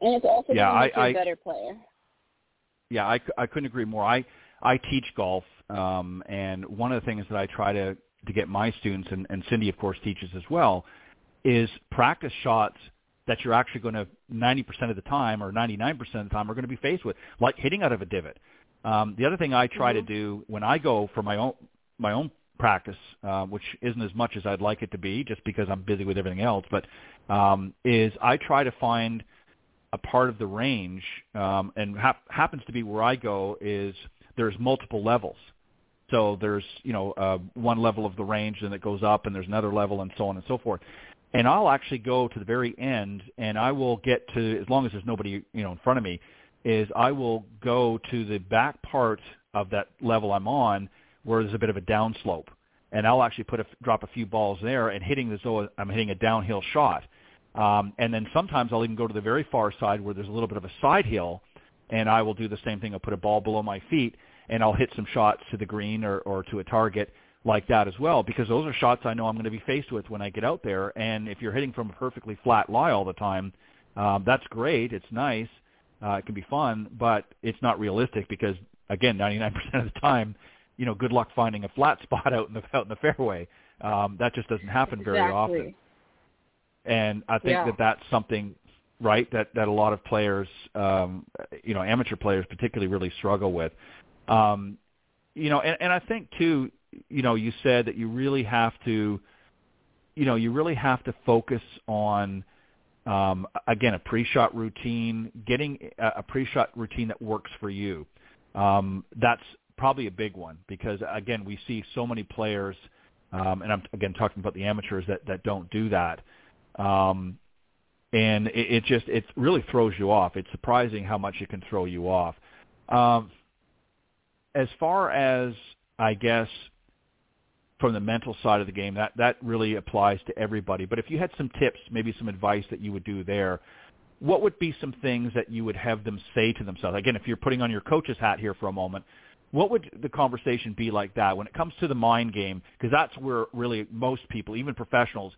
and it's also yeah, gonna make I, you a better player. Yeah, I I couldn't agree more. I I teach golf, um, and one of the things that I try to to get my students, and, and Cindy of course teaches as well, is practice shots that you're actually going to 90% of the time or 99% of the time are going to be faced with, like hitting out of a divot. Um, the other thing I try mm-hmm. to do when I go for my own my own practice, uh, which isn't as much as I'd like it to be, just because I'm busy with everything else, but um, is I try to find a part of the range, um, and hap- happens to be where I go is there's multiple levels. So there's you know uh, one level of the range, and it goes up, and there's another level, and so on and so forth. And I'll actually go to the very end, and I will get to as long as there's nobody you know in front of me, is I will go to the back part of that level I'm on where there's a bit of a downslope, and I'll actually put a drop a few balls there and hitting as though I'm hitting a downhill shot. Um, and then sometimes I'll even go to the very far side where there's a little bit of a side hill, and I will do the same thing. I'll put a ball below my feet, and I'll hit some shots to the green or, or to a target like that as well, because those are shots I know I'm going to be faced with when I get out there. And if you're hitting from a perfectly flat lie all the time, um, that's great. It's nice. Uh, it can be fun, but it's not realistic because, again, 99% of the time, you know, good luck finding a flat spot out in the out in the fairway. Um, that just doesn't happen exactly. very often. And I think yeah. that that's something right that that a lot of players um you know amateur players particularly really struggle with um you know and, and i think too you know you said that you really have to you know you really have to focus on um again a pre-shot routine getting a, pre-shot routine that works for you um that's probably a big one because again we see so many players um and i'm again talking about the amateurs that that don't do that um and it, it just it really throws you off. It's surprising how much it can throw you off. Um, as far as I guess from the mental side of the game, that that really applies to everybody. But if you had some tips, maybe some advice that you would do there, what would be some things that you would have them say to themselves? Again, if you're putting on your coach's hat here for a moment, what would the conversation be like that when it comes to the mind game? Because that's where really most people, even professionals,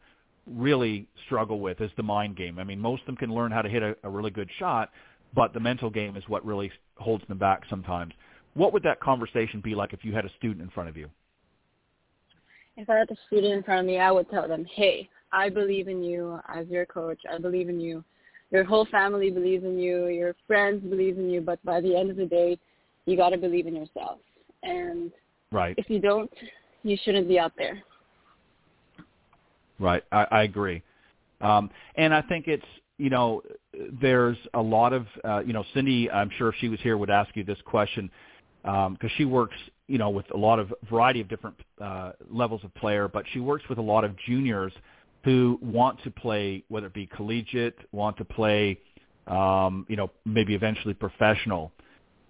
really struggle with is the mind game. I mean, most of them can learn how to hit a, a really good shot, but the mental game is what really holds them back sometimes. What would that conversation be like if you had a student in front of you? If I had a student in front of me, I would tell them, hey, I believe in you as your coach. I believe in you. Your whole family believes in you. Your friends believe in you. But by the end of the day, you got to believe in yourself. And right. if you don't, you shouldn't be out there. Right, I, I agree, um, and I think it's you know there's a lot of uh, you know Cindy. I'm sure if she was here would ask you this question because um, she works you know with a lot of variety of different uh, levels of player, but she works with a lot of juniors who want to play whether it be collegiate, want to play um, you know maybe eventually professional.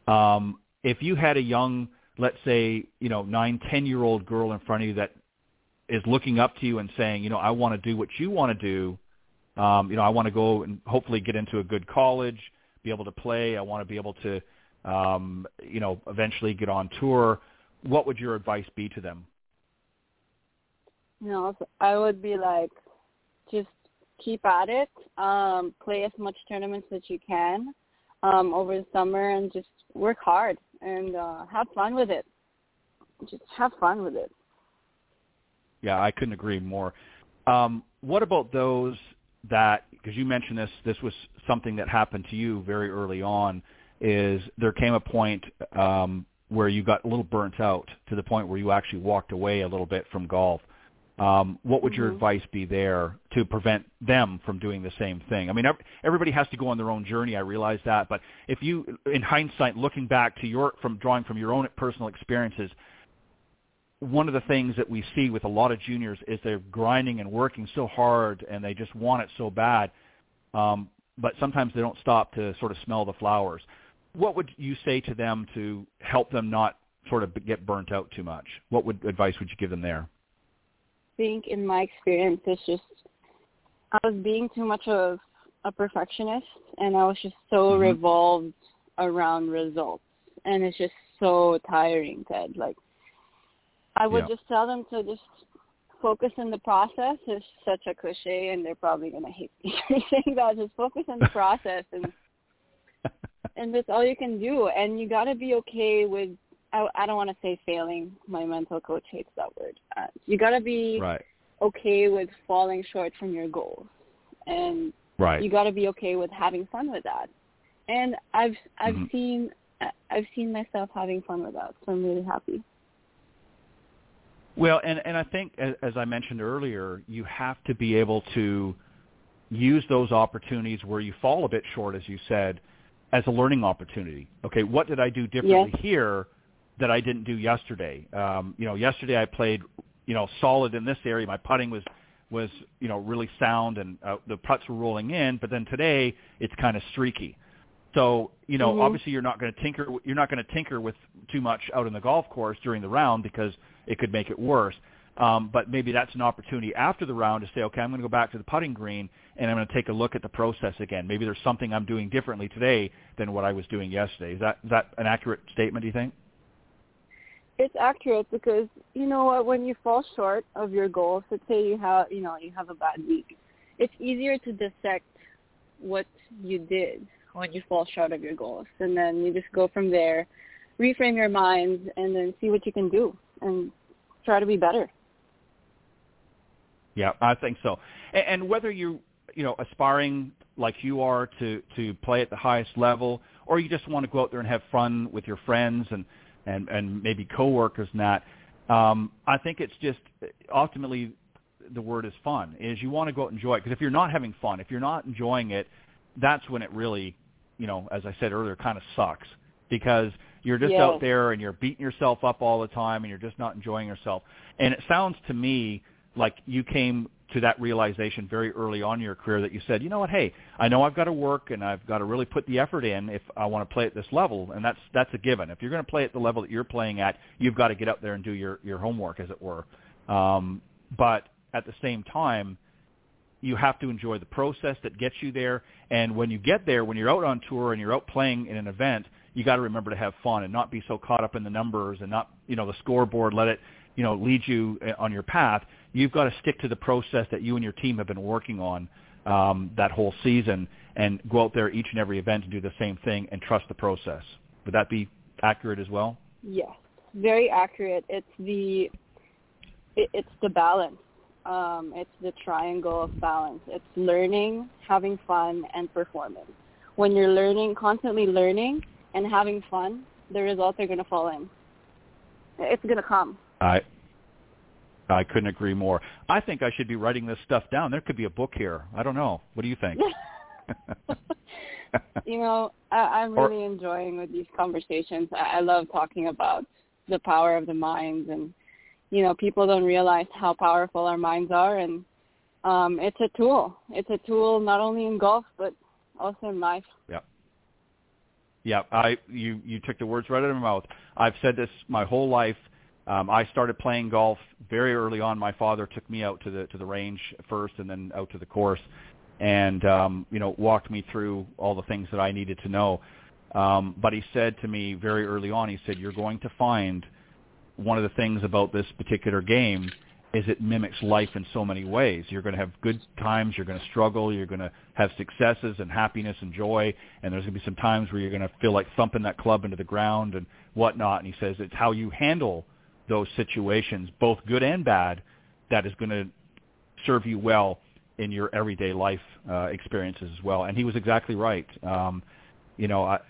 Um, if you had a young let's say you know nine ten year old girl in front of you that is looking up to you and saying, you know, I want to do what you want to do. Um, you know, I want to go and hopefully get into a good college, be able to play. I want to be able to, um, you know, eventually get on tour. What would your advice be to them? You know, I would be like, just keep at it. Um, play as much tournaments as you can um, over the summer, and just work hard and uh, have fun with it. Just have fun with it. Yeah, I couldn't agree more. Um, what about those that, because you mentioned this, this was something that happened to you very early on, is there came a point um, where you got a little burnt out to the point where you actually walked away a little bit from golf. Um, what would mm-hmm. your advice be there to prevent them from doing the same thing? I mean, everybody has to go on their own journey. I realize that, but if you, in hindsight, looking back to your from drawing from your own personal experiences, one of the things that we see with a lot of juniors is they're grinding and working so hard and they just want it so bad, um, but sometimes they don't stop to sort of smell the flowers. What would you say to them to help them not sort of get burnt out too much? What would advice would you give them there? I think in my experience, it's just I was being too much of a perfectionist, and I was just so mm-hmm. revolved around results, and it's just so tiring, Ted. Like I would yeah. just tell them to just focus in the process. It's such a cliche, and they're probably going to hate me saying that. Just focus on the process, and and that's all you can do. And you got to be okay with. I, I don't want to say failing. My mental coach hates that word. Uh, you got to be right. okay with falling short from your goals, and right. you got to be okay with having fun with that. And I've I've mm-hmm. seen I've seen myself having fun with that, so I'm really happy. Well, and, and I think, as, as I mentioned earlier, you have to be able to use those opportunities where you fall a bit short, as you said, as a learning opportunity. Okay, what did I do differently yes. here that I didn't do yesterday. Um, you know, yesterday I played, you know, solid in this area. My putting was was you know really sound and uh, the putts were rolling in, but then today it's kind of streaky. So you know, Mhm. obviously you're not going to tinker. You're not going to tinker with too much out in the golf course during the round because it could make it worse. Um, but maybe that's an opportunity after the round to say, okay, I'm going to go back to the putting green and I'm going to take a look at the process again. Maybe there's something I'm doing differently today than what I was doing yesterday. Is that is that an accurate statement? Do you think? It's accurate because you know what? When you fall short of your goals, let's say you have you know you have a bad week, it's easier to dissect what you did when you fall short of your goals, and then you just go from there, reframe your mind, and then see what you can do and try to be better. Yeah, I think so. And, and whether you you know aspiring like you are to to play at the highest level, or you just want to go out there and have fun with your friends and and and maybe coworkers and that, um, I think it's just ultimately the word is fun. Is you want to go out and enjoy it because if you're not having fun, if you're not enjoying it, that's when it really, you know, as I said earlier, kind of sucks because you're just Yeah. out there and you're beating yourself up all the time and you're just not enjoying yourself. And it sounds to me like you came to that realization very early on in your career that you said, you know what, hey, I know I've got to work and I've got to really put the effort in if I want to play at this level, and that's that's a given. If you're going to play at the level that you're playing at, you've got to get up there and do your your homework, as it were. Um, but at the same time, you have to enjoy the process that gets you there. And when you get there, when you're out on tour and you're out playing in an event, you got to remember to have fun and not be so caught up in the numbers and not, you know, the scoreboard. Let it, you know, lead you uh, on your path. You've got to stick to the process that you and your team have been working on um, that whole season, and go out there each and every event and do the same thing and trust the process. Would that be accurate as well? Yes, very accurate. It's the it, it's the balance. Um, it's the triangle of balance. It's learning, having fun, and performing. When you're learning, constantly learning and having fun, the results are going to fall in. It's going to come. I I couldn't agree more. I think I should be writing this stuff down. There could be a book here. I don't know. What do you think? you know, I, I'm Or- really enjoying with these conversations. I, I love talking about the power of the mind, and you know, people don't realize how powerful our minds are, and um, it's a tool. It's a tool not only in golf but also in life. Yeah. Yeah, I you you took the words right out of my mouth. I've said this my whole life. Um, I started playing golf very early on. My father took me out to the to the range first, and then out to the course, and um, you know walked me through all the things that I needed to know. Um, but he said to me very early on, he said, "You're going to find one of the things about this particular game is it mimics life in so many ways. You're going to have good times, you're going to struggle, you're going to have successes and happiness and joy, and there's going to be some times where you're going to feel like thumping that club into the ground and whatnot. And he says it's how you handle those situations, both good and bad, that is going to serve you well in your everyday life uh, experiences as well. And he was exactly right. Um, you know, I,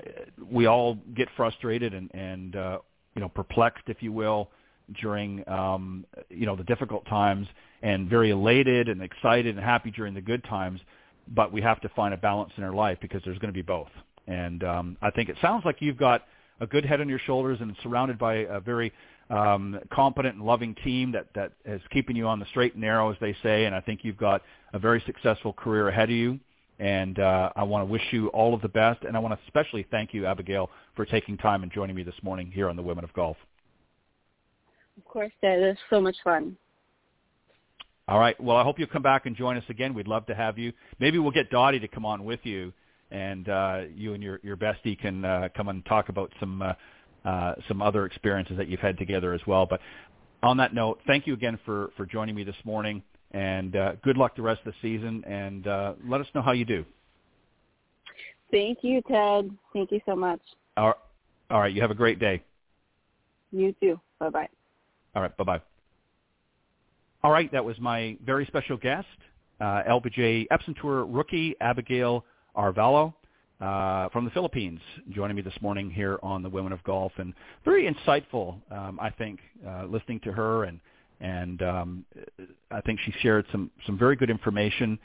we all get frustrated and, and uh, you know, perplexed, if you will, during um, you know the difficult times, and very elated and excited and happy during the good times. But we have to find a balance in our life because there's going to be both. And um, I think it sounds like you've got a good head on your shoulders and surrounded by a very um, competent and loving team that that is keeping you on the straight and narrow, as they say. And I think you've got a very successful career ahead of you. And uh, I want to wish you all of the best. And I want to especially thank you, Abegail, for taking time and joining me this morning here on the Women of Golf. Of course, that is so much fun. All right. Well, I hope you'll come back and join us again. We'd love to have you. Maybe we'll get Dottie to come on with you, and uh, you and your your bestie can uh, come and talk about some uh, uh, some other experiences that you've had together as well. But on that note, thank you again for for joining me this morning, and uh, good luck the rest of the season. And uh, let us know how you do. Thank you, Ted. Thank you so much. All right. All right. You have a great day. You too. Bye bye. All right. Bye-bye. All right. That was my very special guest, uh, LPGA Epson Tour rookie Abegail Arevalo uh, from the Philippines, joining me this morning here on the Women of Golf, and very insightful. Um, I think uh, listening to her, and and um, I think she shared some some very good information.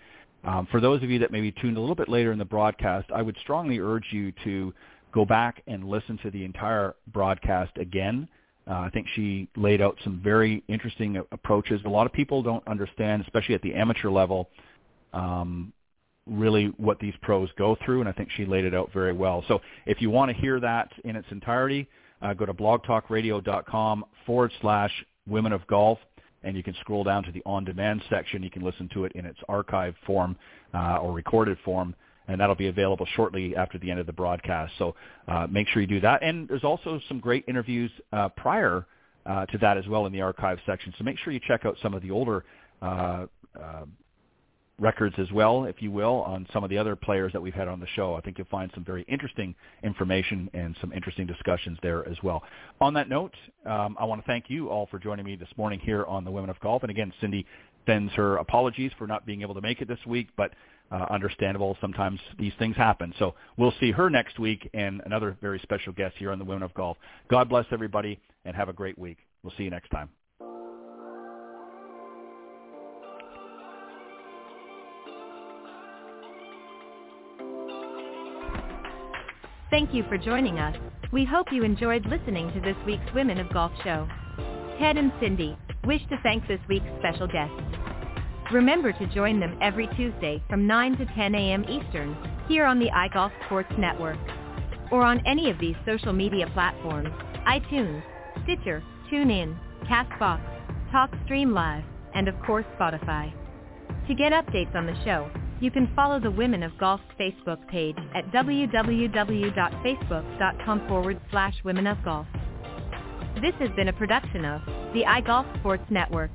Um, for those of you that maybe tuned a little bit later in the broadcast, I would strongly urge you to go back and listen to the entire broadcast again. Uh, I think she laid out some very interesting approaches. A lot of people don't understand, especially at the amateur level, um, really what these pros go through, and I think she laid it out very well. So if you want to hear that in its entirety, uh, go to blogtalkradio.com forward slash women of golf, and you can scroll down to the on-demand section. You can listen to it in its archive form uh, or recorded form, and that'll be available shortly after the end of the broadcast. So uh, make sure you do that. And there's also some great interviews uh, prior uh, to that as well in the archive section. So make sure you check out some of the older uh, uh, records as well, if you will, on some of the other players that we've had on the show. I think you'll find some very interesting information and some interesting discussions there as well. On that note, um, I want to thank you all for joining me this morning here on the Women of Golf. And again, Cindy sends her apologies for not being able to make it this week, but uh, understandable. Sometimes these things happen. So we'll see her next week and another very special guest here on the Women of Golf. God bless everybody and have a great week. We'll see you next time. Thank you for joining us. We hope you enjoyed listening to this week's Women of Golf show. Ted and Cindy wish to thank this week's special guests. Remember to join them every Tuesday from 9 to 10 a.m. Eastern here on the iGolf Sports Network or on any of these social media platforms, iTunes, Stitcher, TuneIn, CastBox, TalkStream Live, and of course Spotify. To get updates on the show, you can follow the Women of Golf Facebook page at www.facebook.com forward slash Women of Golf. This has been a production of the iGolf Sports Network.